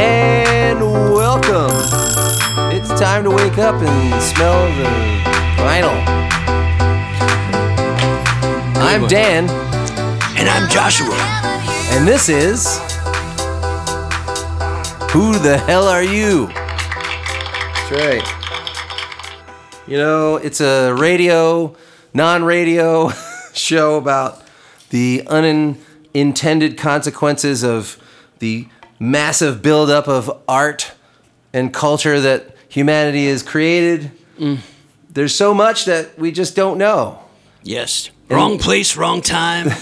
And welcome. It's time to wake up and smell the vinyl. I'm Dan, And I'm Joshua. and this is. Who the hell are you? That's right. You know, it's a radio, non radio show about the unintended consequences of the massive buildup of art and culture that humanity has created. There's so much that we just don't know. Yes. Wrong place, wrong time.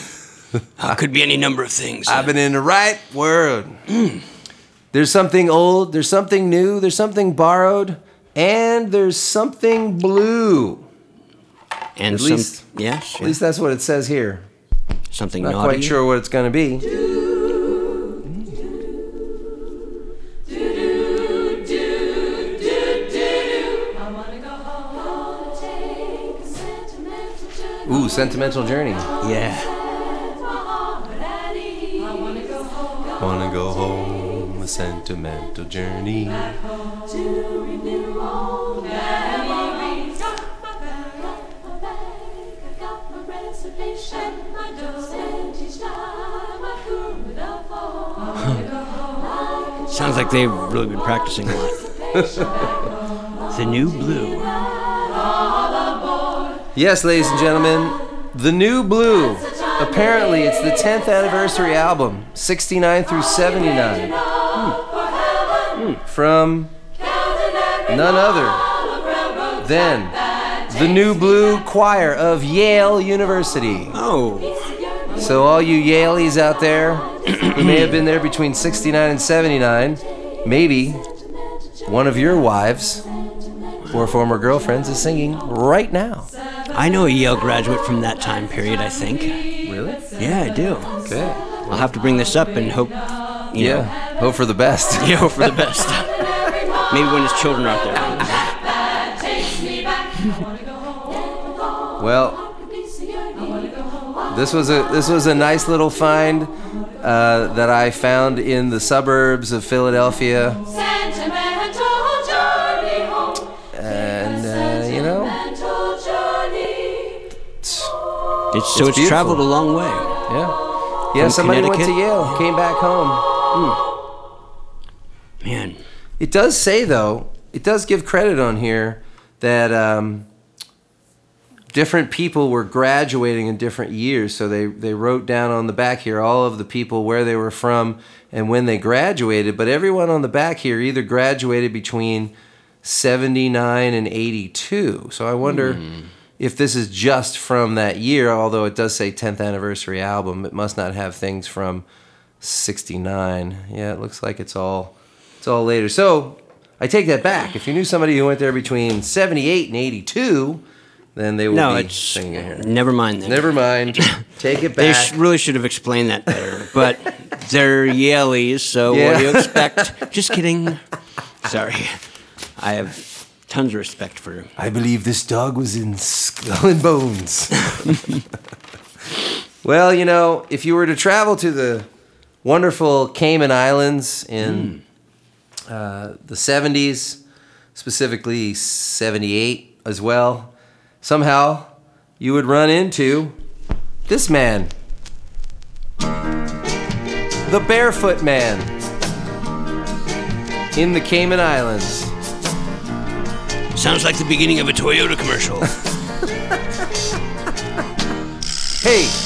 Uh, could be any number of things. I've been in the right world. There's something old, there's something new, there's something borrowed, and there's something blue. and at some, least- yeah, At sure. least that's what it says here. something Not naughty. quite sure what it's going to be. Ooh, sentimental journey. Yeah. Wanna go a sentimental journey. Sounds like they've really been practicing a lot. the new blue. Yes, ladies and gentlemen, the new blue. Apparently, it's the 10th anniversary album, 69 through 79. From none other than the new blue choir of Yale University. Oh, So, all you Yaleys out there who may have been there between 69 and 79, maybe one of your wives or former girlfriends is singing right now. I know a Yale graduate from that time period, I think. Really? Yeah, I do. Okay. I'll have to bring this up and hope, Yeah. know, Hope for the best. you know, for the best. Maybe when his children are out there. Well, this was a this was a nice little find uh, that I found in the suburbs of Philadelphia, and uh, you know, It's, so It's it's, traveled a long way. yeah, yeah. From Somebody went to Yale, came back home. Man, It does say though, it does give credit on here that um, different people were graduating in different years. So they they wrote down on the back here all of the people where they were from and when they graduated. But everyone on the back here either graduated between 79 and 82. So I wonder if this is just from that year. Although it does say 10th anniversary album, it must not have things from 69. Yeah, it looks like it's all it's all later. So I take that back. If you knew somebody who went there between 78 and 82, then they would no, be it's singing here. never mind. Then. Never mind. Take it They back. sh- really should have explained that better. But they're Yaleys, so what do you expect? Just kidding. Sorry. I have tons of respect for him. I believe this dog was in Skull and Bones. well, you know, if you were to travel to the wonderful Cayman Islands in uh, the 70s, specifically 78 as well, somehow you would run into this man. The Barefoot Man in the Cayman Islands. Sounds like the beginning of a Toyota commercial. Hey!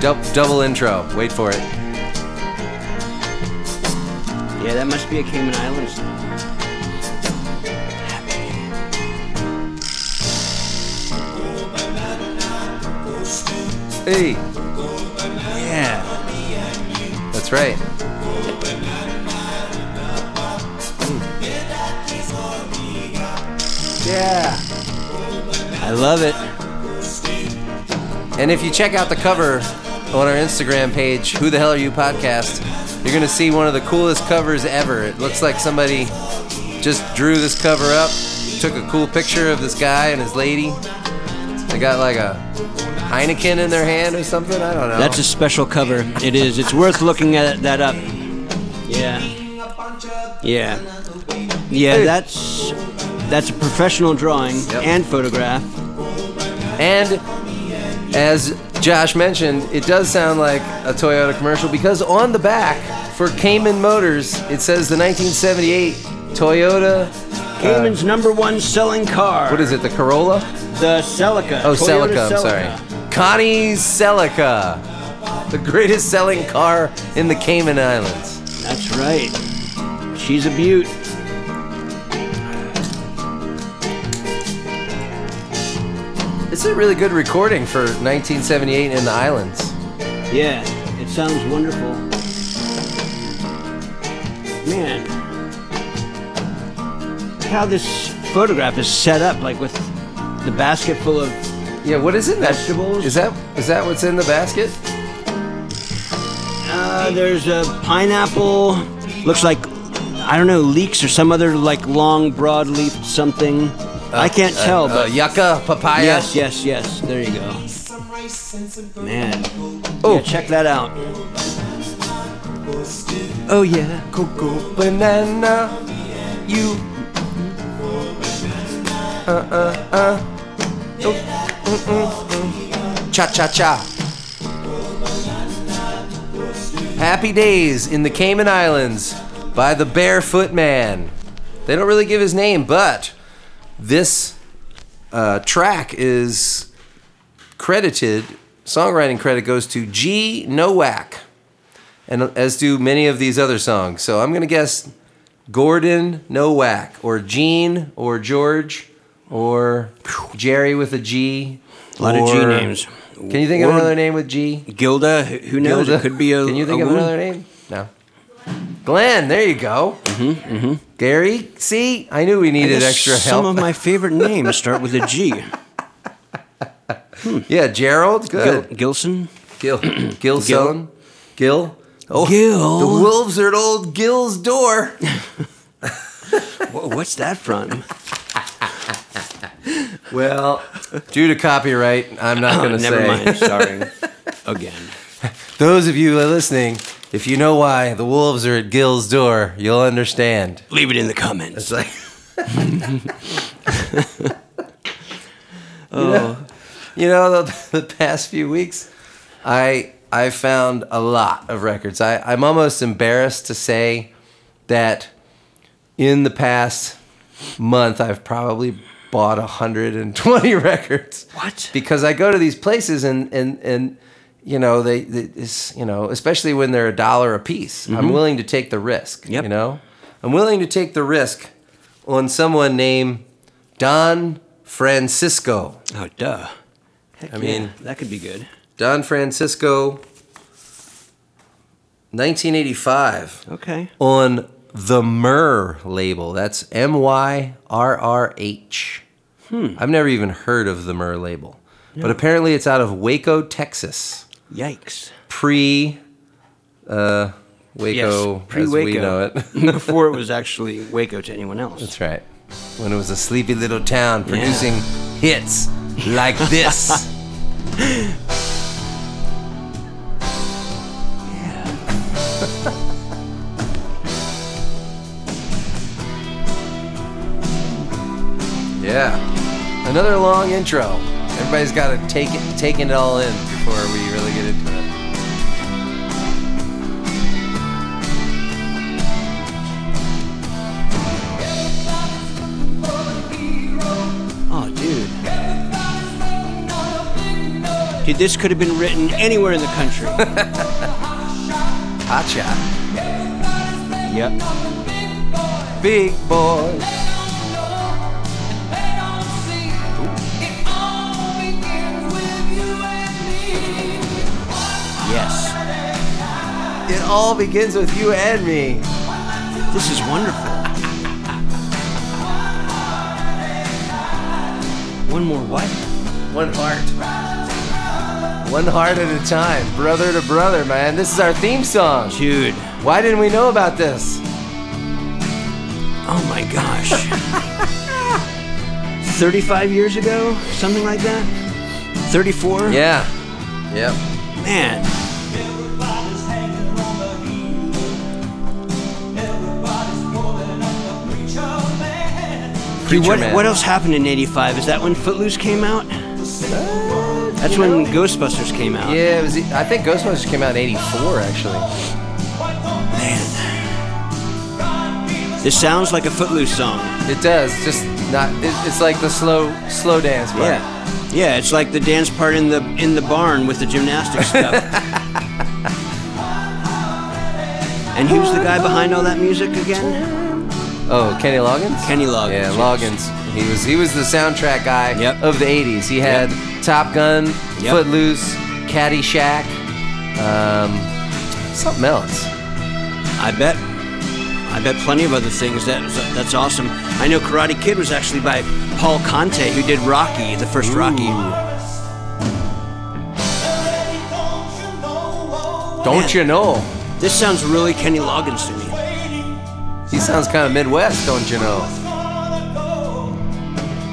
Oh, dou- double intro. Wait for it. yeah, that must be a Cayman Islands. song. Hey, Yeah. that's right. Yeah. I love it. And if you check out the cover on our Instagram page, Who the Hell Are You Podcast, you're going to see one of the coolest covers ever. It looks like somebody just drew this cover up. Took a cool picture of this guy and his lady. They got like a Heineken in their hand or something. I don't know. That's a special cover. It is. It's worth looking at that up. Yeah. Yeah. Yeah, that's that's a professional drawing Yep. and photograph. And as Josh mentioned, it does sound like a Toyota commercial because on the back for Cayman Motors, it says the 1978 Toyota. Uh, Cayman's number one selling car. What is it? The Corolla? The Celica. Oh, Toyota Celica. I'm Celica. sorry. Connie Celica, the greatest selling car in the Cayman Islands. That's right. She's a beaut. It's a really good recording for 1978 in the islands. Yeah, it sounds wonderful. Man, how this photograph is set up, like with the basket full of. Yeah, what is it? Vegetables? Is that is that what's in the basket? Uh, there's a pineapple. Looks like I don't know leeks or some other like long broadleaf something. I can't tell, Uh, but yucca, papaya. yes, yes, yes. There you go. Man, Oh. yeah, check that out. Oh yeah. Cocoa banana, you. Uh uh uh. Oh, mm, mm, mm. Cha cha cha. Happy Days in the Cayman Islands by the Barefoot Man. They don't really give his name, but this uh, track is credited, songwriting credit goes to G. Nowak and as do many of these other songs. So I'm gonna guess Gordon Nowak or Gene or George or Jerry with a G. A lot of G names. Can you think of another name with G? Gilda, who knows? Gilda? It could be a. Can you think a of woman. another name? No. Glenn, there you go. Mm-hmm, mm-hmm. Gary, see, I knew we needed extra Some help. of my favorite names start with a G. yeah, Gerald, Gil, good. Gilson. Gil, Gilson, Gil. Oh, Gil. The wolves are at old Gil's door. What's that from? Well, due to copyright, I'm not going to Never say. mind. Sorry. Again. Those of you listening, if you know why the wolves are at Gil's door, you'll understand. Leave it in the comments. It's like, Oh, you know, the, the past few weeks, I I found a lot of records. I, I'm almost embarrassed to say that in the past month, I've probably bought 120 records. What? Because I go to these places and and and you know they, they you know especially when they're a dollar a piece. I'm willing to take the risk. Mm-hmm. Yep. You know, I'm willing to take the risk on someone named Don Francisco. oh, duh. Heck I mean- yeah, that could be good. Don Francisco, 1985, Okay. on the Myrrh label. That's M Y R R H. Hmm. I've never even heard of the Myrrh label, but apparently it's out of Waco, Texas. Yikes. Pre uh, Waco, yes, pre as we know it. Before it was actually Waco to anyone else. That's right. When it was a sleepy little town producing hits like this. Yeah. yeah. Another long intro. Everybody's got to take it, taking it all in before we really this could have been written anywhere in the country. Hot shot. yep. Big boy. Yes. It all begins with you and me. This is wonderful. One more what? One heart. One heart at a time. Brother to brother, man. This is our theme song. Dude. Why didn't we know about this? Oh my gosh. 35 years ago? Something like that? 34? Yeah. Yep. Man. Dude, what, Man. what else happened in 85? Is that when Footloose came out? Uh, That's when Ghostbusters came out. Yeah, it was. I think Ghostbusters came out in '84, actually. Man. This sounds like a Footloose song. It does. Just not. It, it's like the slow, slow dance. Part. Yeah. Yeah, it's like the dance part in the in the barn with the gymnastics stuff. and who's the guy behind all that music again? Oh, Kenny Loggins. Kenny Loggins. Yeah, yes. Loggins. He was he was the soundtrack guy Yep. of the '80s. He had Top Gun, Yep. Footloose, Caddyshack, um, something else. I bet. I bet plenty of other things. That that's awesome. I know Karate Kid was actually by Paul Conti, who did Rocky, the first Rocky. Don't Man. you know? This sounds really Kenny Loggins to me. He sounds kind of Midwest, don't you know?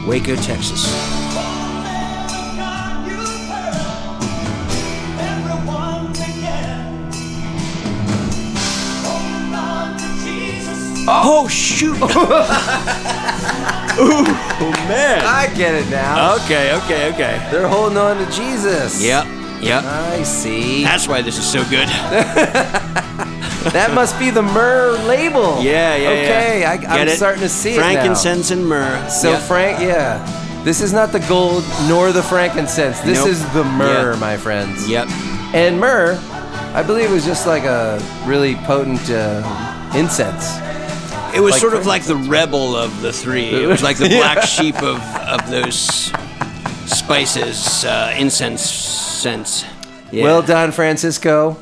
Waco, Texas. Oh shoot! oh man! I get it now. Okay, okay, okay. They're holding on to Jesus. Yep, yep. I see. That's why this is so good. That must be the myrrh label. Yeah, yeah, Okay, yeah. I, I'm it? starting to see it now. Frankincense and myrrh. So Yep. Frank, yeah, this is not the gold nor the frankincense. This Nope. is the myrrh, Yeah. my friends. Yep. And myrrh, I believe, was just like a really potent uh, incense. It was Like sort of like the rebel of the three. It was like the Yeah. black sheep of, of those spices, uh, incense scents. Yeah. Well, done, Francisco,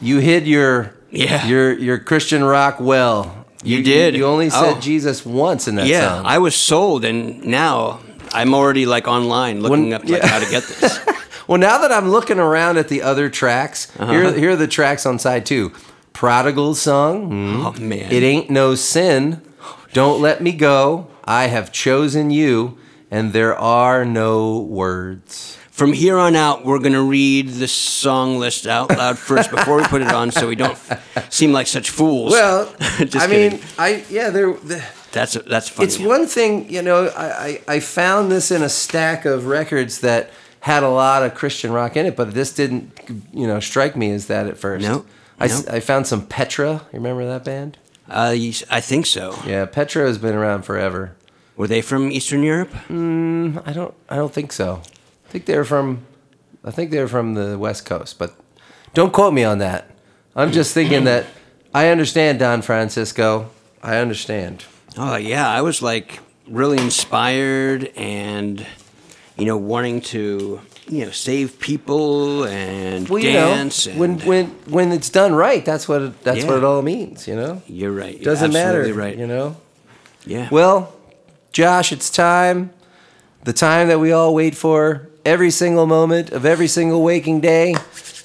you hid your Yeah. your your Christian rock well. You did. You only said Oh. Jesus once in that yeah, song. I was sold, and now I'm already like online looking When- up like yeah. how to get this. Well, now that I'm looking around at the other tracks, Uh-huh. here, here are the tracks on side two. Prodigal Song. hmm. Oh man, It ain't no sin. Don't let me go. I have chosen you, and there are no words. From here on out, we're gonna read the song list out loud first before we put it on, so we don't f- seem like such fools. Well, Just I kidding. mean, I yeah, there. The, that's that's funny. it's one thing, you know. I, I I found this in a stack of records that had a lot of Christian rock in it, but this didn't, you know, strike me as that at first. No, I, s- no. I found some Petra. You remember that band? Uh, you s- I think so. Yeah, Petra has been around forever. Were they from Eastern Europe? I don't. I don't think so. I think they're from. I think they're from the West Coast, but don't quote me on that. I'm just thinking that I understand Don Francisco. I understand. Oh yeah, I was like really inspired and you know wanting to you know save people and Well, you dance. know, when and- uh, when when it's done right, that's what it, that's what it all means. You know, you're right, you're doesn't matter. Right. You know. Yeah. Well, Josh, it's time. The time that we all wait for every single moment of every single waking day.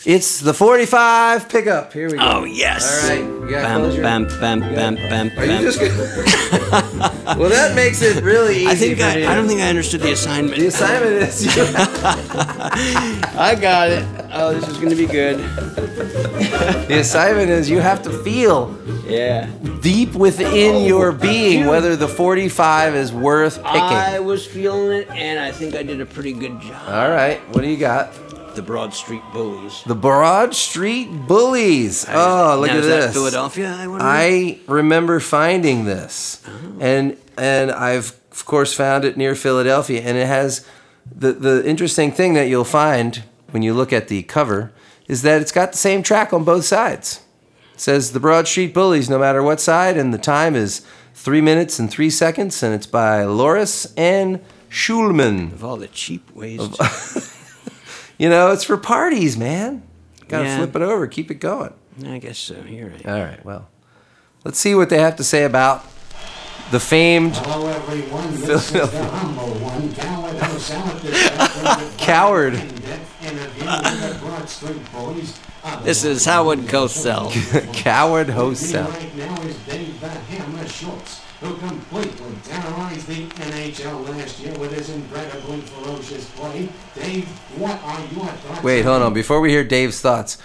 It's the 45 pickup. Here we go. oh yes. All right. You gotta Bam, close your- bam, bam, bam, bam, Are you bam. just gonna... well, that makes it really easy I think I. I don't think I understood the assignment. the assignment is I got it. Oh, this is gonna be good. the assignment is you have to feel Yeah. deep within oh. your being whether the 45 is worth picking. I was feeling it, and I think I did a pretty good job. All right, what do you got? The Broad Street Bullies. The Broad Street Bullies. Oh, look now, at is this. That Philadelphia. I wonder. I remember finding this, oh. and and I've of course found it near Philadelphia, and it has the the interesting thing that you'll find when you look at the cover is that it's got the same track on both sides. It says the Broad Street Bullies, no matter what side, and the time is three minutes and three seconds, and it's by Loris and Schulman. of all the cheap ways. to- You know, it's for parties, man. Got to Yeah. flip it over, keep it going. I guess so. You're right. All right, well, let's see what they have to say about the famed Hello, everyone. This is the humble Coward House out there. Coward. Interview with the Broad Street Boys. This is Howard Cosell. Coward with Host me Cell. right now is Dave the Hammer Schultz. who completely terrorized the NHL last year with his incredibly ferocious play. Dave, what are your thoughts? Wait, hold on. Before we hear Dave's thoughts,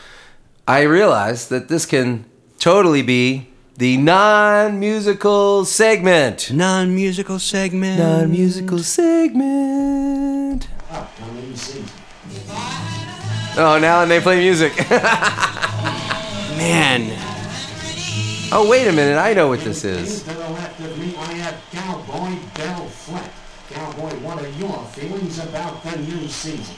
I realize that this can totally be the non-musical segment. Non-musical segment. Non-musical segment. Upcoming season. Oh, now and they play music. Man. Oh, wait a minute. I know what this is. Cowboy. Cowboy, what are your feelings about the new season?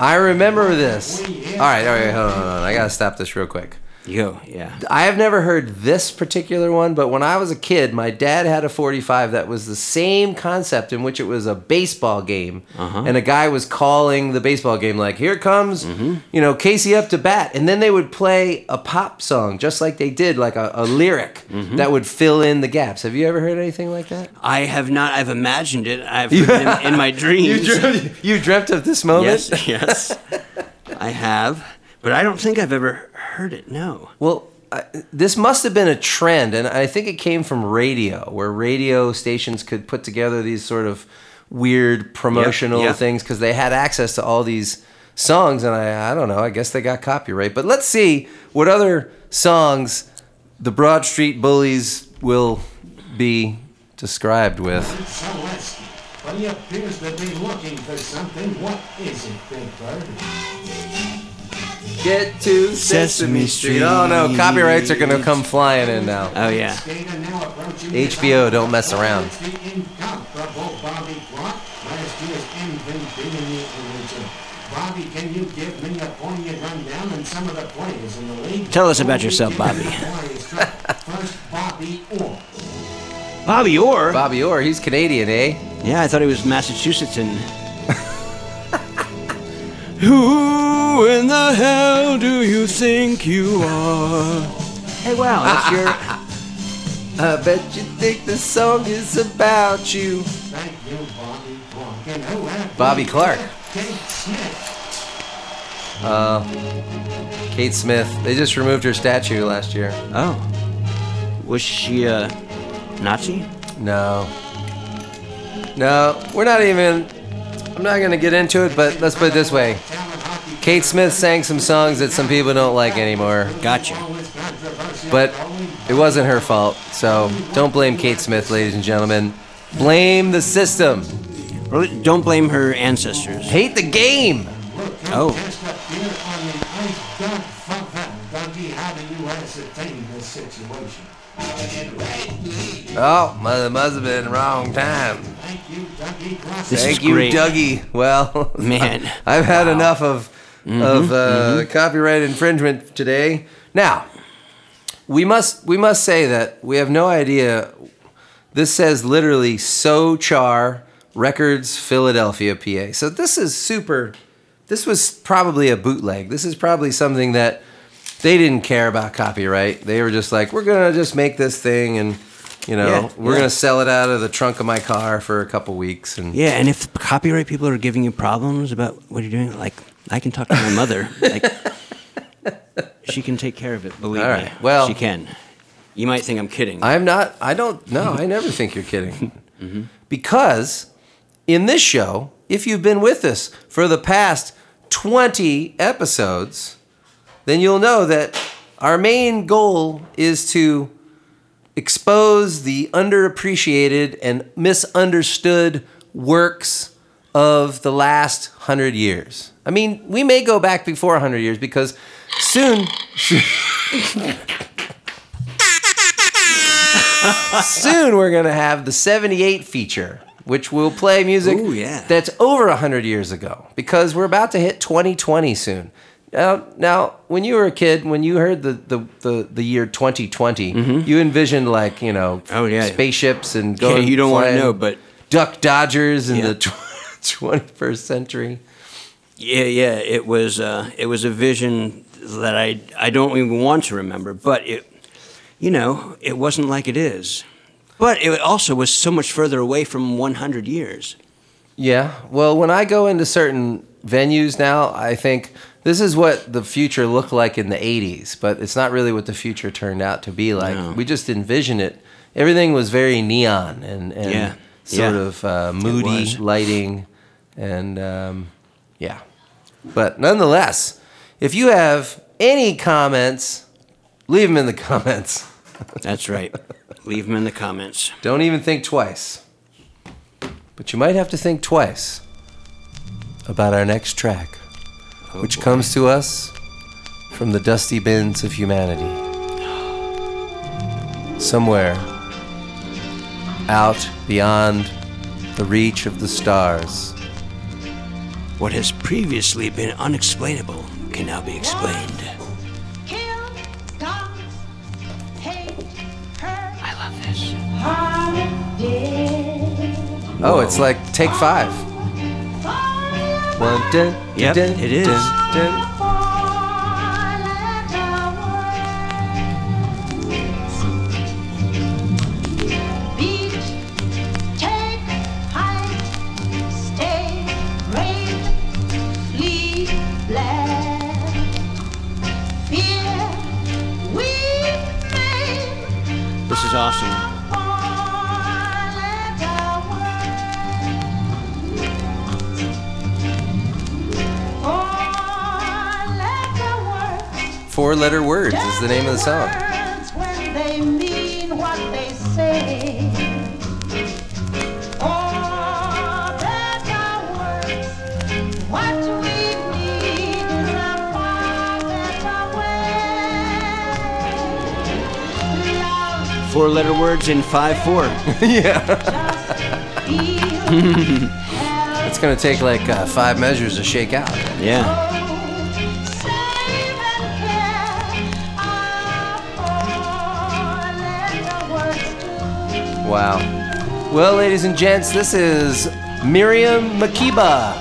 I remember this. All right, all right, hold on, hold on. I gotta stop this real quick. Yo, yeah. I have never heard this particular one, but when I was a kid, my dad had a 45 that was the same concept in which it was a baseball game, uh-huh. and a guy was calling the baseball game like, "Here comes, mm-hmm. you know, Casey up to bat," and then they would play a pop song just like they did, like a, a lyric mm-hmm. that would fill in the gaps. Have you ever heard anything like that? I have not. I've imagined it. I've in, in my dreams. You dreamt, you dreamt of this moment. yes, yes. I have, but I don't think I've ever heard it. No. Well, I, this must have been a trend, and I think it came from radio, where radio stations could put together these sort of weird promotional yeah. things because they had access to all these songs, and I, I don't know, I guess they got copyright. But let's see what other songs the Broad Street Bullies will be described with. It's but he appears to be looking for something. What is it, Big Bird? Get to Sesame Street. Oh no, copyrights are gonna come flying in now. Oh yeah. Skater now approaching the HBO, don't mess around. It's the incomparable Bobby Clarke, last year's MVP in the original. Bobby, can you give me a poignant rundown on some of the players in the league? Tell us about yourself, Bobby. First, Bobby Orr. Bobby Orr. Bobby Orr, he's Canadian, eh? Yeah, I thought he was Massachusetts and. Who in the hell do you think you are? Hey, wow, that's your. I bet you think the song is about you. Thank you, Bobby Clarke. And who have Bobby? Clarke. Kate Smith. Uh Kate Smith. They just removed her statue last year. Oh. Was she a Nazi? No. No, we're not even. I'm not gonna get into it, but let's put it this way. Kate Smith sang some songs that some people don't like anymore, Gotcha. but it wasn't her fault. So don't blame Kate Smith, ladies and gentlemen. Blame the system. Well, Don't blame her ancestors. Hate the game. Oh. Just up here on the ice, Doug Favell. Dougie, how do you ascertain this situation? Oh, must, must have been wrong time. Thank you, Dougie. This Thank is you, great. Dougie. Well, Man. I've had enough of of uh, copyright infringement today. Now, we must we must say that we have no idea. This says literally "So Char Records, Philadelphia, PA." So this is super. This was probably a bootleg. This is probably something that they didn't care about copyright. They were just like, "We're gonna just make this thing and." You know, Yeah, we're yeah. gonna sell it out of the trunk of my car for a couple weeks, and Yeah, and if copyright people are giving you problems about what you're doing, like I can talk to my mother. Like she can take care of it. Believe All me. well- she can. You might think I'm kidding. I'm not. I don't. No, I never think you're kidding. Mm-hmm. Because in this show, if you've been with us for the past 20 episodes, then you'll know that our main goal is to expose the underappreciated and misunderstood works of the last hundred years. I mean, we may go back before 100 years because soon. soon we're going to have the 78 feature which will play music Ooh, yeah. that's over 100 years ago because we're about to hit 2020 soon now, now when you were a kid when you heard the, the, the, the year 2020 you envisioned like you know Mm-hmm. Oh, yeah. spaceships and Yeah, going you don't wanna flying know, but- duck dodgers in Yeah. the 21st century Yeah, yeah. It was uh, it was a vision that I I don't even want to remember, but it you know it wasn't like it is. But it also was so much further away from 100 years. Yeah. Well, when I go into certain venues now, I think This is what the future looked like in the 80s, but it's not really what the future turned out to be like. No. We just envision it. Everything was very neon and, and Yeah. sort Yeah. of uh, moody lighting. And um, yeah. But nonetheless, if you have any comments, leave them in the comments. That's right. Leave them in the comments. Don't even think twice. But you might have to think twice about our next track, which boy. comes to us from the dusty bins of humanity. Somewhere out beyond the reach of the stars. What has previously been unexplainable can now be explained. Kill, hate, I love this. Oh, it's like take five. One, dun, Yep, dun, it is. dun, dun. Four letter words is the name of the song. When they mean what they say. Four letter words. What we need is a far better way. Love Four letter words in 5 4. yeah. It's gonna take like uh, five measures to shake out. Yeah. Wow. Well, ladies and gents, this is Miriam Makeba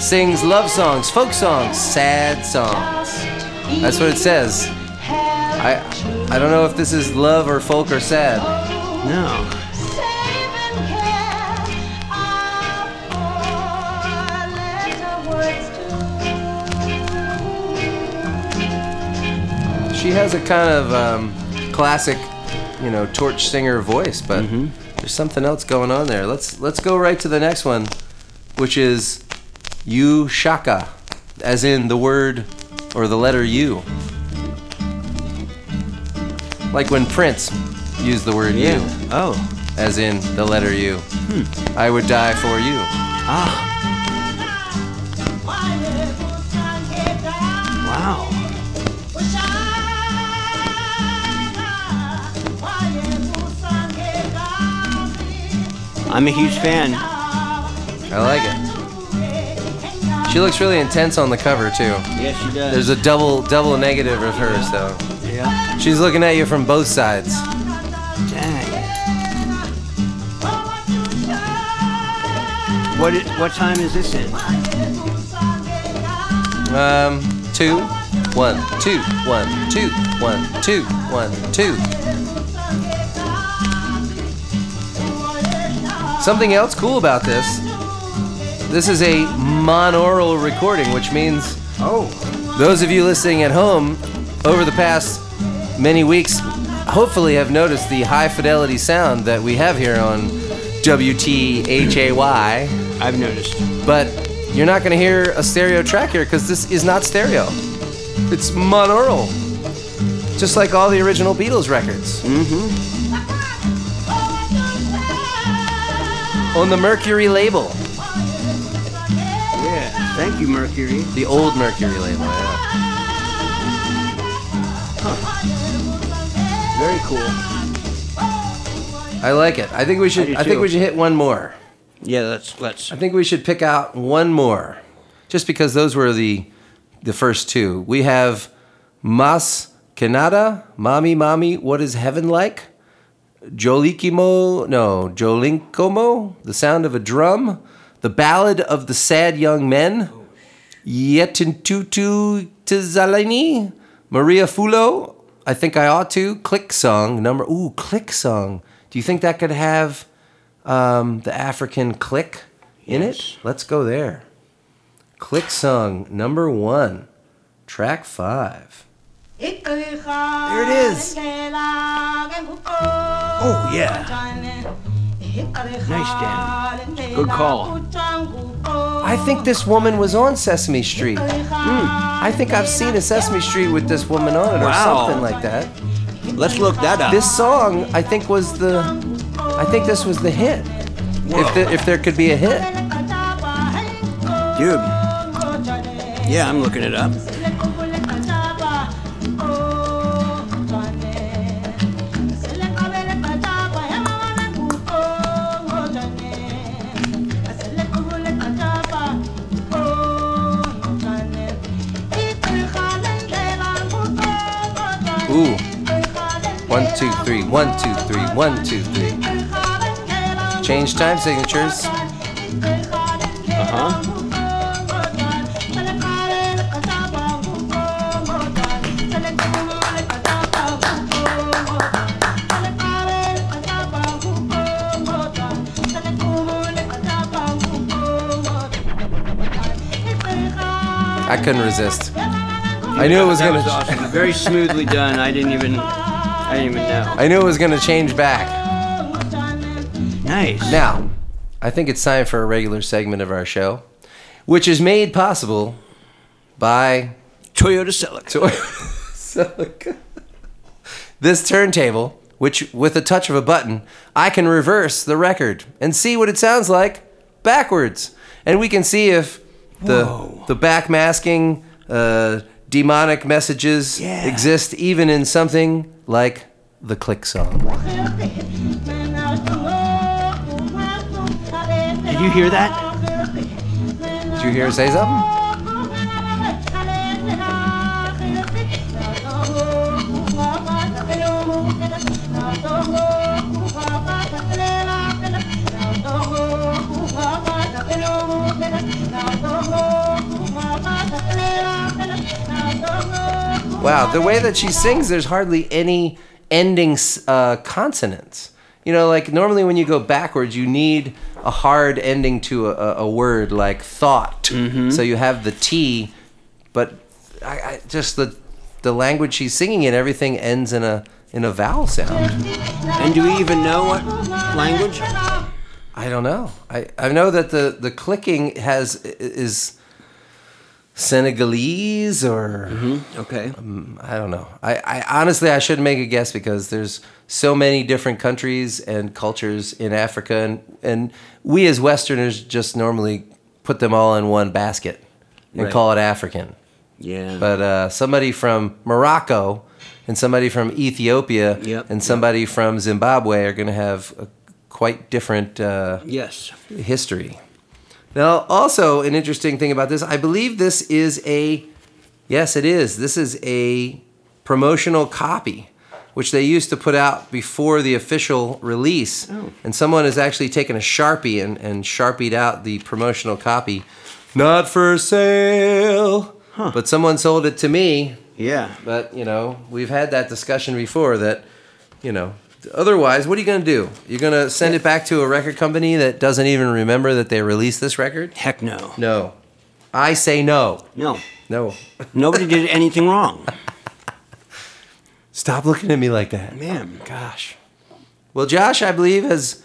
sings love songs, folk songs, sad songs. That's what it says. I I don't know if this is love or folk or sad. No. Save and care are four-letter words too. She has a kind of um, classic, you know, torch singer voice, but there's something else going on there. Let's let's go right to the next one, which is U Shaka, as in the word or the letter U. Like when Prince used the word Yeah. U, Oh. as in the letter U. I would die for you. Ah. I'm a huge fan. I like it. She looks really intense on the cover too. Yes, she does. There's a double double negative of her, so yeah. she's looking at you from both sides. Dang. What, what time is this in? Um, two, one, two, one, two, one, two, one, two. Something else cool about this. This is a monaural recording, which means Oh. those of you listening at home over the past many weeks hopefully have noticed the high fidelity sound that we have here on WTHAY. I've noticed. But you're not going to hear a stereo track here because this is not stereo. It's monaural. Just like all the original Beatles records. Mm-hmm. On the Mercury label. Yeah. Thank you, Mercury. The old Mercury label, yeah. Very cool. I like it. I think we should do I, think we should hit one more. Yeah, let's let's. I think we should pick out one more. Just because those were the the first two. We have Mas Que Nada, Mommy Mommy, What is Heaven Like? Jolikimo, no, Jolinkomo, The Sound of a Drum, The Ballad of the Sad Young Men, Yetintutu Tizalini, Maria Fulo, I Think I Ought to, Click Song, number, ooh, Click Song. Do you think that could have um, the African click in Yes. it? Let's go there. Click Song, number one. track five. There it is. Oh, yeah. Nice, Dan. Good call. I think this woman was on Sesame Street. Hmm. I think I've seen a Sesame Street with this woman on it or Wow. something like that. Let's look that up. This song, I think, was the. I think this was the hit. If, the, if there could be a hit. Dude. Yeah, I'm looking it up. One, two, three, one, two, three, one, two, three. Change time signatures. Uh huh. I couldn't resist. I knew it was that gonna. was awesome. Very smoothly done. I didn't even. I didn't even know. I knew it was gonna change back. Nice. Now, I think it's time for a regular segment of our show, which is made possible by Toyota Celica. Toy Celica. This turntable, which with a touch of a button, I can reverse the record and see what it sounds like backwards. And we can see if the Whoa. the backmasking uh, demonic messages Yeah. exist even in something like the click song. Did you hear that? Did you hear her say something? Wow, the way that she sings, there's hardly any ending uh, consonants. You know, like normally when you go backwards, you need a hard ending to a, a, word like thought. So you have the T, but I, I just the the language she's singing in, everything ends in a in a vowel sound. And do we even know what language? I don't know. I, I know that the, the clicking has is Senegalese or Okay. I don't know. I, I honestly I shouldn't make a guess because there's so many different countries and cultures in Africa and and we as Westerners just normally put them all in one basket and Right. call it African. Yeah. But uh, somebody from Morocco and somebody from Ethiopia Yep, and somebody from Zimbabwe are going to have a quite different uh, yes. history. Now, also an interesting thing about this, I believe this is a, yes, it is. This is a promotional copy, which they used to put out before the official release. Oh. And someone has actually taken a sharpie and, and sharpied out the promotional copy. Not for sale. Huh. But someone sold it to me. Yeah. But, you know, we've had that discussion before that, you know, otherwise, what are you going to do? You're going to send it back to a record company that doesn't even remember that they released this record? Heck no. No. I say no. No. No. Nobody did anything wrong. Stop looking at me like that. Man. Gosh. Well, Josh, I believe, has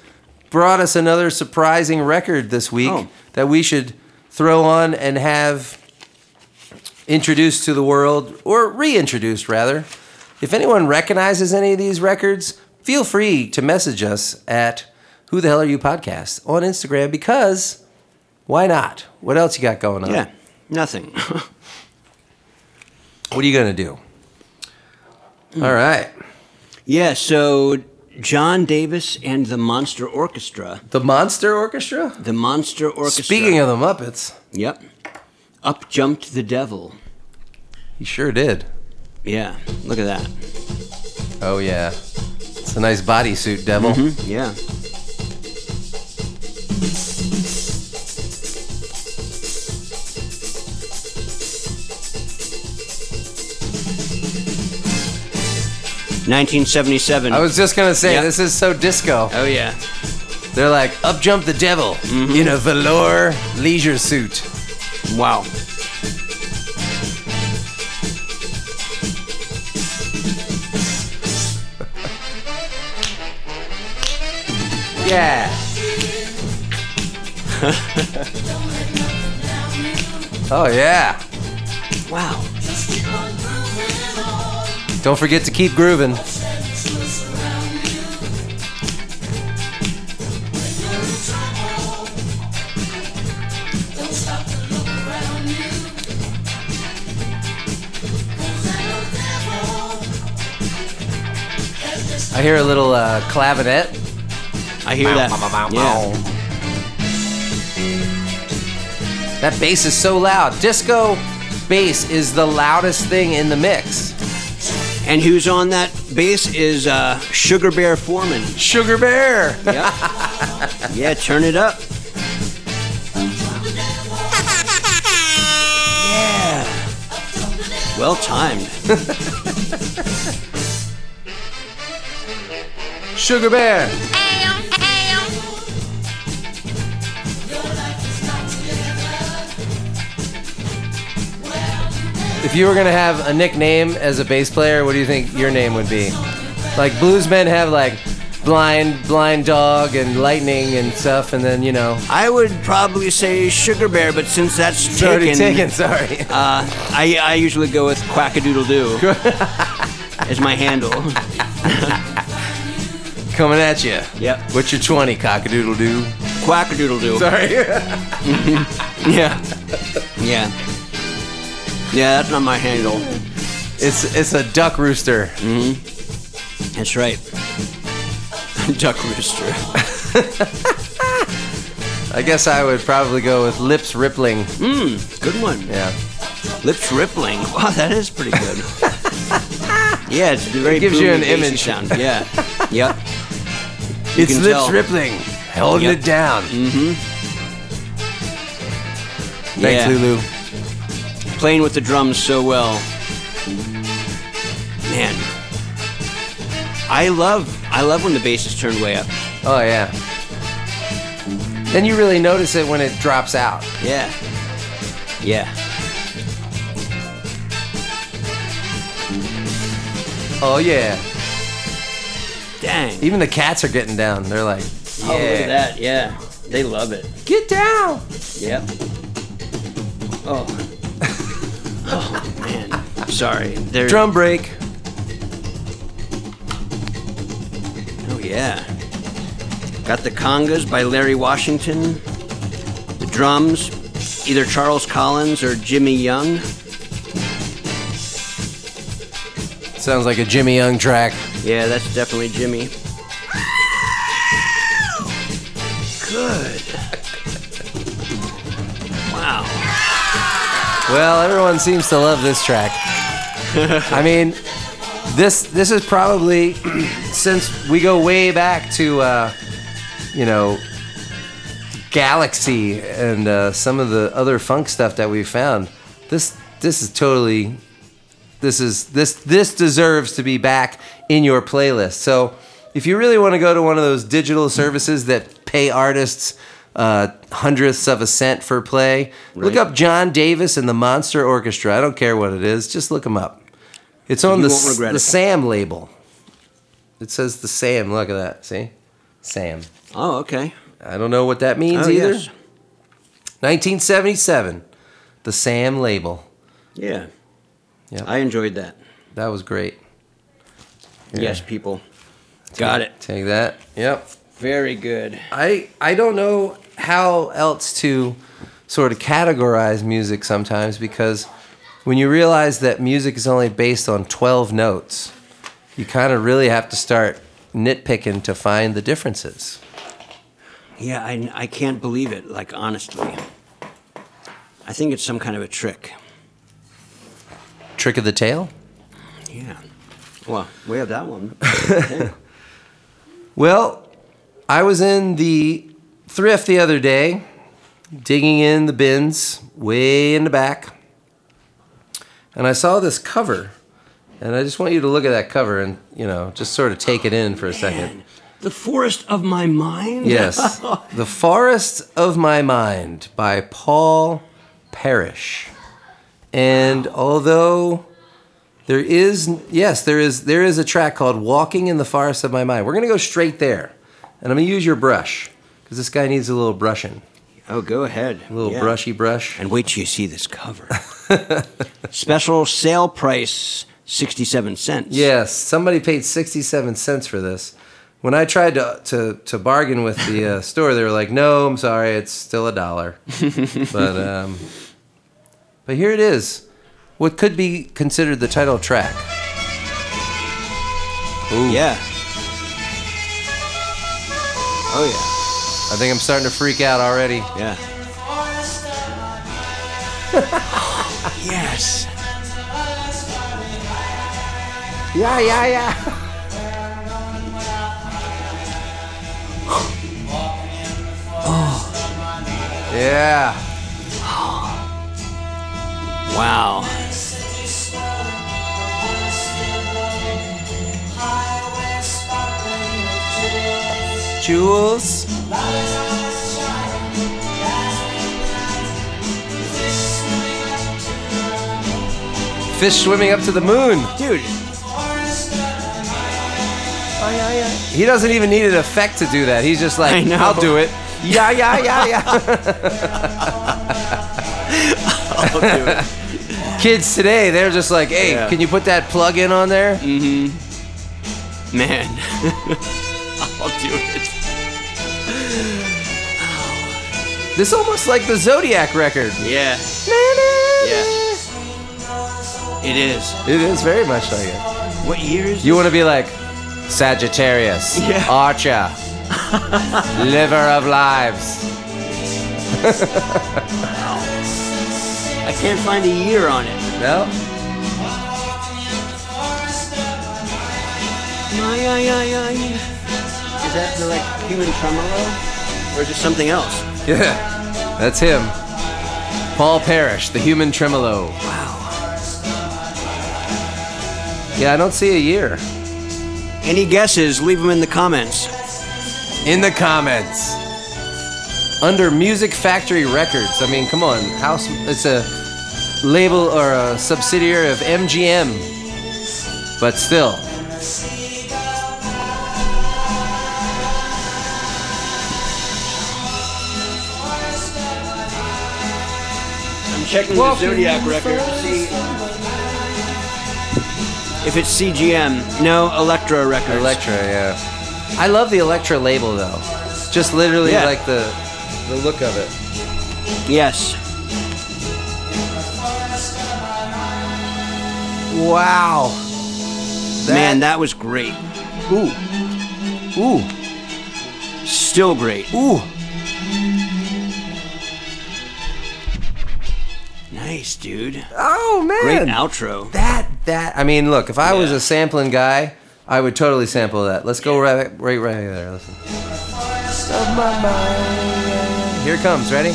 brought us another surprising record this week Oh. that we should throw on and have introduced to the world, or reintroduced rather. If anyone recognizes any of these records, feel free to message us at Who the Hell Are You Podcast on Instagram because why not? What else you got going on? Yeah. Nothing. What are you going to do? All right. yeah, so John Davis and the Monster Orchestra. The Monster Orchestra? The Monster Orchestra. Speaking of the Muppets, Yep. Up jumped the devil. he sure did. Yeah. Look at that. Oh yeah, it's a nice bodysuit, devil. Mm-hmm. Yeah. Nineteen seventy-seven. I was just gonna say Yeah. this is so disco. Oh yeah. They're like, up jump the devil mm-hmm. in a velour leisure suit. Wow. Yeah. oh yeah. Wow. Don't forget to keep grooving. I hear a little uh, clavinet. I hear that. Yeah. That bass is so loud. Disco bass is the loudest thing in the mix. And who's on that bass is uh, Sugar Bear Foreman. Sugar Bear. Yep. yeah, turn it up. Yeah. Well timed. Sugar Bear. If you were gonna have a nickname as a bass player, what do you think your name would be? Like bluesmen have like blind, blind dog and lightning and stuff, and then you know I would probably say Sugar Bear, but since that's it's taken, taken. Sorry. Uh, I, I usually go with Quackadoodle Doo as my handle. Coming at you. Yep. What's your twenty cockadoodle doo? Quackadoodle Doo. Sorry. Yeah. Yeah. Yeah, that's not my handle. it's it's a duck rooster. That's right. Duck Rooster. I guess I would probably go with lips rippling. Good one. Yeah. Lips rippling. Wow, that is pretty good. yeah, it's very gives you an image. sound. Yeah. Yep. You it's lips tell. rippling, holding Yep. it down. Mm-hmm. Thanks, yeah. Lulu. Playing with the drums so well. Man. I love I love when the bass is turned way up. Oh yeah. Then you really notice it when it drops out. Yeah. Yeah. Oh yeah. Dang. Even the cats are getting down. They're like, yeah. Oh, look at that. Yeah. They love it. Get down. Yep. Oh. Sorry. Drum break. Oh yeah. Got the congas by Larry Washington. The drums, either Charles Collins or Jimmy Young. Sounds like a Jimmy Young track. Yeah, that's definitely Jimmy. Good. Wow. Well, everyone seems to love this track. I mean, this this is probably since we go way back to uh, you know Galaxy and uh, some of the other funk stuff that we found. This this is totally this is this this deserves to be back in your playlist. So if you really want to go to one of those digital services that pay artists uh, hundredths of a cent for play, look up John Davis and the Monster Orchestra. I don't care what it is, just look them up. It's on You the won't S- regret the it. Sam label. It says the Sam. Look at that. See, Sam. Oh, okay. I don't know what that means Oh, either. yes. 1977, the Sam label. Yeah. Yep. I enjoyed that. That was great. Here, Yes, people. Got it. Take that. Yep. Very good. I I don't know how else to sort of categorize music sometimes because when you realize that music is only based on 12 notes, you kind of really have to start nitpicking to find the differences. Yeah, I, I can't believe it, like, honestly. I think it's some kind of a trick. Trick of the tail? Yeah. Well, we have that one. Well, I was in the thrift the other day, digging in the bins way in the back, and I saw this cover. And I just want you to look at that cover and, you know, just sort of take it in for a second. The forest of my mind? Yes. the Forest of My Mind by Paul Parrish. And although there is yes, there is there is a track called Walking in the Forest of My Mind. We're going to go straight there. and I'm gonna use your brush because this guy needs a little brushing, Oh, go ahead. a little Yeah. brushy brush. And wait till you see this cover. Special sale price, 67 cents. Yes, somebody paid 67 cents for this. When I tried to to, to bargain with the uh, store, they were like, "No, I'm sorry, it's still a dollar." but um, but here it is, what could be considered the title track. Ooh, Yeah. Oh, I think I'm starting to freak out already. yeah. Yeah. yes. Yeah, yeah, yeah. Yeah. Wow. Jules. Fish swimming up to the moon. Dude, oh, He doesn't even need an effect to do that. He's just like, I know. I'll do it. Yeah, yeah, yeah, yeah. I'll do it. Kids today, they're just like, hey, Yeah. can you put that plug in on there? Mm-hmm. Man. I'll do it. This almost like the Zodiac record. Yeah. Yeah. It is. It is very much like it. What year is You want to be like Sagittarius, Yeah. Archer, Liver of Lives. I can't find a year on it. No? Is that the like human tremolo? Or is it something else? Yeah, that's him. Paul Parrish, the human tremolo. Wow. Yeah, I don't see a year. Any guesses? Leave them in the comments. In the comments. Under Music Factory Records. I mean, come on. House it's a label or a subsidiary of MGM. But still. Checking the Zodiac record to see if it's CGM. No, Elektra Records. Elektra, yeah. I love the Elektra label though. Just literally Yeah. like the the look of it. Yes. Wow. Man, that was great. Ooh. Ooh. Still great. Ooh. Nice, dude. Oh man. Great outro. That that I mean, look, if I was Yeah. a sampling guy, I would totally sample that. Let's go right right right there. Listen. Of my mind. Here it comes. Ready?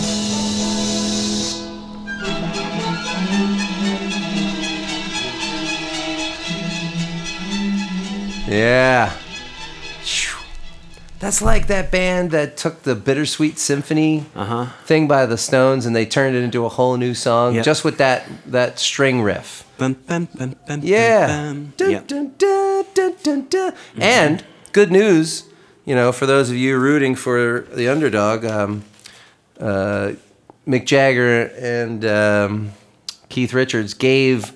Yeah. That's like that band that took the Bittersweet Symphony Uh-huh. thing by the Stones and they turned it into a whole new song Yep. just with that that string riff. Yeah. Dun, Yep. dun, dun, dun, dun, dun. And good news, you know, for those of you rooting for the underdog, um, uh, Mick Jagger and um, Keith Richards gave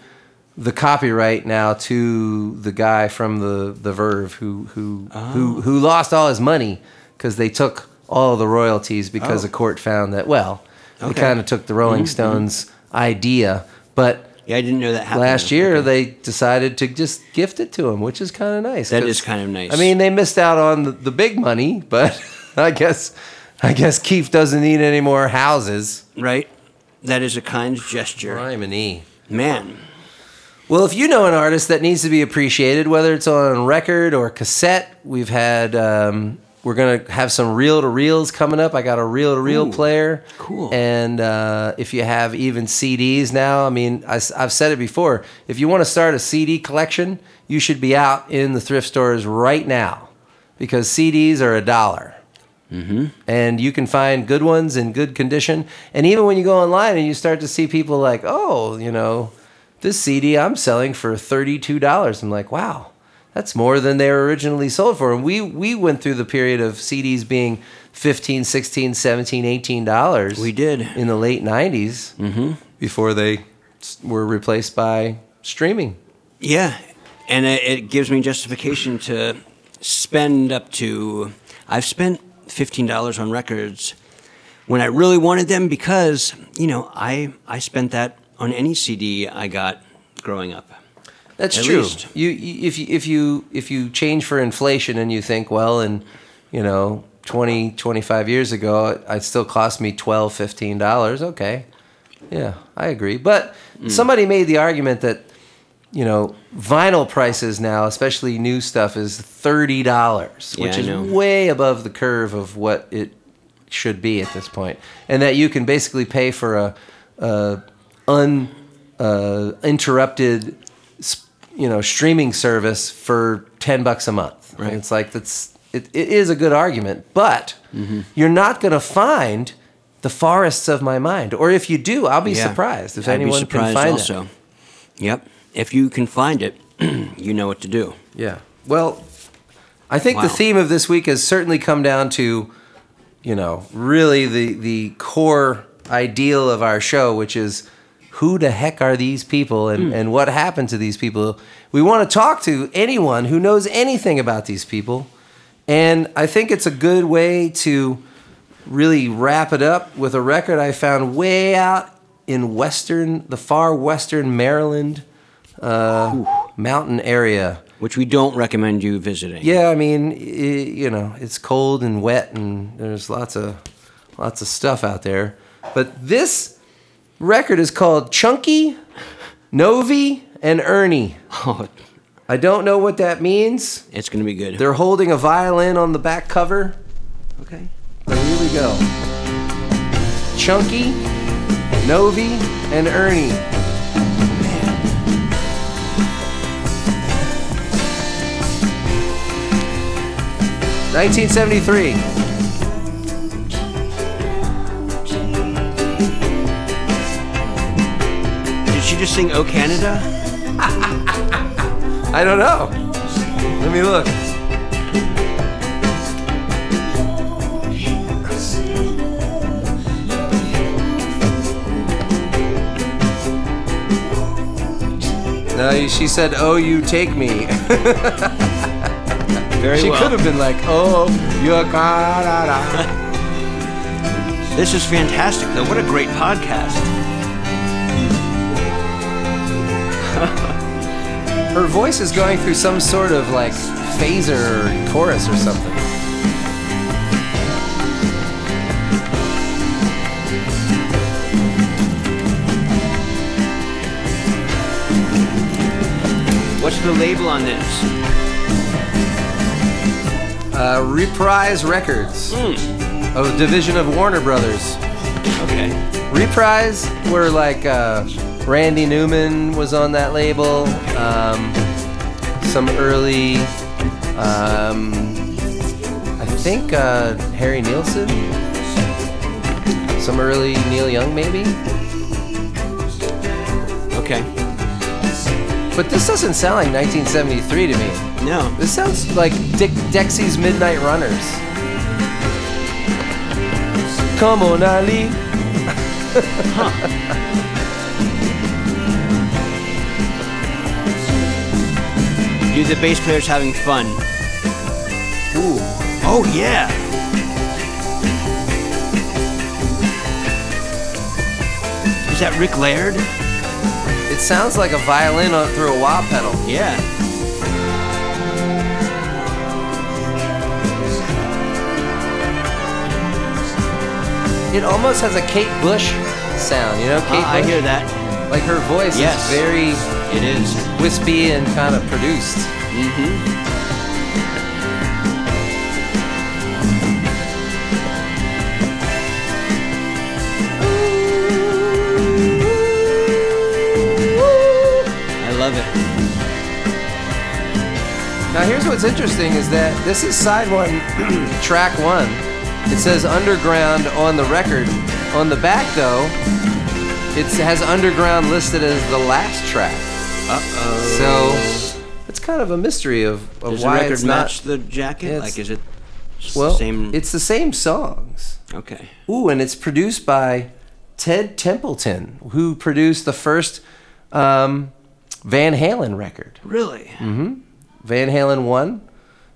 the copyright now to the guy from the the Verve who who who oh. who lost all his money because they took all of the royalties because Oh. the court found that well they kind of took the Rolling mm-hmm. Stones idea but Yeah, I didn't know that happened. last year Okay. they decided to just gift it to him, which is kind of nice. That is kind of nice. I mean, they missed out on the, the big money, but I guess I guess Keith doesn't need any more houses. right? That is a kind gesture. Criminy. Man. Well, if you know an artist that needs to be appreciated, whether it's on record or cassette, we've had. Um, we're gonna have some reel to reels coming up. I got a reel to reel player. cool. And uh, if you have even CDs now, I mean, I, have said it before. If you want to start a CD collection, you should be out in the thrift stores right now, because CDs are a dollar. Mm-hmm. And you can find good ones in good condition. And even when you go online and you start to see people like, oh, you know, this CD I'm selling for $32. I'm like, wow, That's more than they were originally sold for. And we we went through the period of CDs being 15, 16, 17, 18 dollars. We did. in the late 90s Mm-hmm. before they were replaced by streaming. Yeah, and it, it gives me justification to spend up to. I've spent fifteen dollars on records when I really wanted them because you know I I spent that on any CD I got growing up. That's At true. least. You, if you if you if you change for inflation and you think, well, and you know, 20, 25 years ago, it still cost me 12 15 dollars. Okay, yeah, I agree. But Mm. somebody made the argument that you know vinyl prices now, especially new stuff, is thirty dollars, Yeah, which is way above the curve of what it should be at this point, and that you can basically pay for a, a un uh, you know streaming service for 10 bucks a month Right. and it's like that's it, it is a good argument but Mm-hmm. you're not going to find the forests of my mind or if you do i'll be Yeah. surprised if I'd anyone be surprised can find also. it Yep, if you can find it, you know what to do. yeah well i think the theme of this week has certainly come down to you know really the the core ideal of our show which is who the heck are these people and, Hmm. and what happened to these people we want to talk to anyone who knows anything about these people and i think it's a good way to really wrap it up with a record i found way out in western the far western maryland uh, mountain area Which we don't recommend you visiting. yeah, I mean, i you know, it's cold and wet, and there's lots of lots of stuff out there. But this record is called Chunky, Novi, and Ernie. Oh, I don't know what that means. it's gonna be good. They're holding a violin on the back cover. Okay, so here we go. Chunky, Novi, and Ernie. 1973. Just sing "Oh Canada"? I don't know. Let me look. No, she said, "Oh, you take me." Very she well. could have been like, "Oh, you're Canada." This is fantastic, though. What a great podcast. Her voice is going through some sort of like phaser or chorus or something. What's the label on this? Uh, Reprise Records, a division of Warner Brothers. Okay. Reprise were like uh, Randy Newman was on that label. Um, some early, um, I think uh, Harry Nilsson. Some early Neil Young, maybe. Okay. But this doesn't sound like 1973 to me. No. This sounds like Dick Dexy's Midnight Runners. Come on, Ali. Do the bass players having fun? Ooh. Oh yeah. Is that Rick Laird? It sounds like a violin on, through a wah pedal. Yeah. It almost has a Kate Bush sound, you know? Kate Uh, I hear that. Like her voice Yes. is very It is. wispy and kind of produced. Mm-hmm. I love it. Now here's what's interesting is that this is side one, track one. It says underground on the record. On the back though, it has underground listed as the last track. So it's kind of a mystery of, of Does the why record it's not. match the jacket? It's- Like, is it s- well, same? it's the same songs. okay. Ooh, and it's produced by Ted Templeton, who produced the first um, Van Halen record. Really? Van Halen one,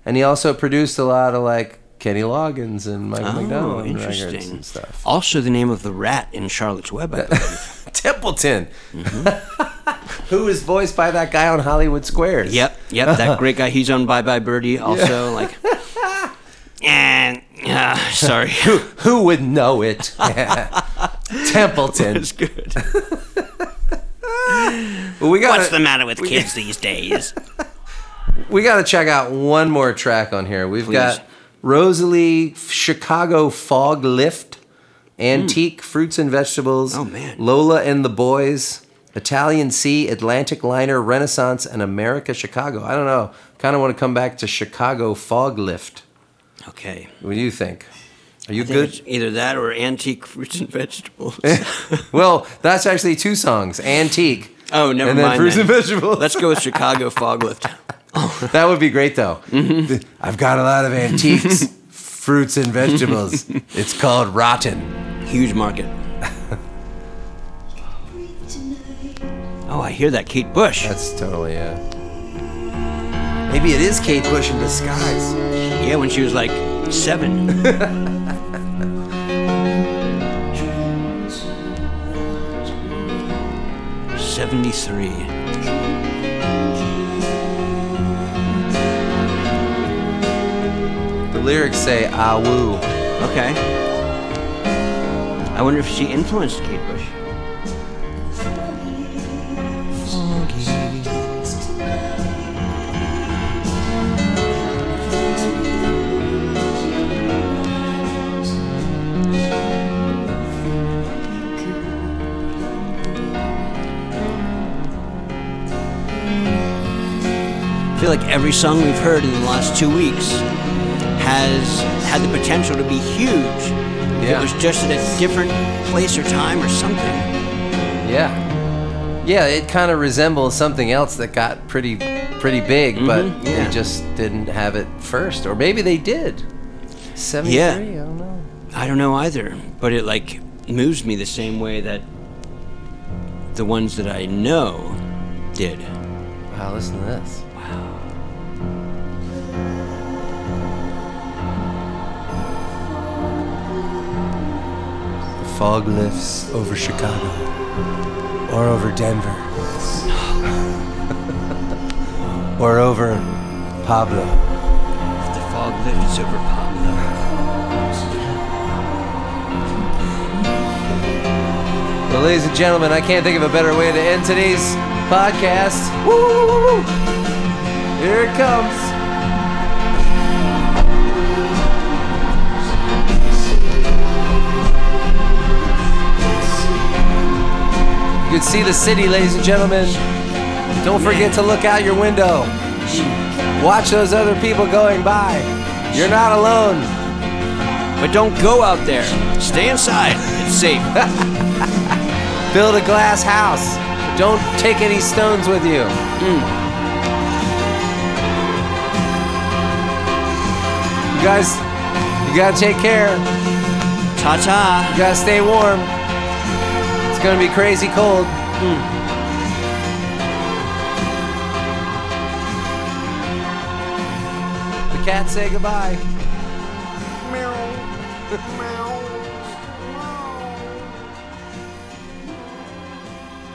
and he also produced a lot of like Kenny Loggins and Michael Oh, McDonald records and stuff. Also, the name of the rat in Charlotte's Web. I believe. Templeton, Mm-hmm. who is voiced by that guy on Hollywood Squares. yep, yep. That great guy. He's on Bye Bye Birdie. Also, like. And uh, sorry, Who would know it? Templeton. it's good. Well, we got What's the matter with kids these days? we got to check out one more track on here. We've Please. got Rosalie Chicago Fog Lift, Antique hmm. Fruits and Vegetables. Oh, man. Lola and the Boys, Italian Sea, Atlantic Liner, Renaissance, and America Chicago. I don't know. Kind of want to come back to Chicago Fog Lift. Okay. What do you think? Are you good? either that or antique fruits and vegetables. well, that's actually two songs: Antique. Oh, never and then mind. Fruits then. and Vegetables. Let's go with Chicago Fog Lift. That would be great, though. Mm-hmm. I've got a lot of antiques, fruits and vegetables. It's called rotten. Huge market. Oh, I hear that Kate Bush. That's totally yeah. Maybe it is Kate Bush in disguise. Yeah, when she was like seven. Seventy-three. Lyrics say "ah woo." Okay. I wonder if she influenced Kate Bush. I feel like every song we've heard in the last two weeks has had the potential to be huge. Yeah. it was just at a different place or time or something. Yeah, yeah. It kind of resembles something else that got pretty, pretty big, but Mhm, yeah. they just didn't have it first, or maybe they did. Seventy-three. Yeah. I don't know. I don't know either, but it like moves me the same way that the ones that I know did. Wow, listen to this. Fog lifts over Chicago or over Denver or over Pablo. The fog lifts over Pablo. Well, ladies and gentlemen, I can't think of a better way to end today's podcast. Woo. Here it comes. Can see the city, ladies and gentlemen. Don't forget to look out your window. Watch those other people going by. You're not alone. But don't go out there. Stay inside. It's safe. Build a glass house. Don't take any stones with you. Hmm. You guys, you gotta take care. Ta ta. You gotta stay warm. It's gonna be crazy cold. Hmm. The cats say goodbye.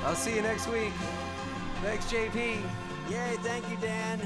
I'll see you next week. Thanks, JP. Yay, thank you, Dan.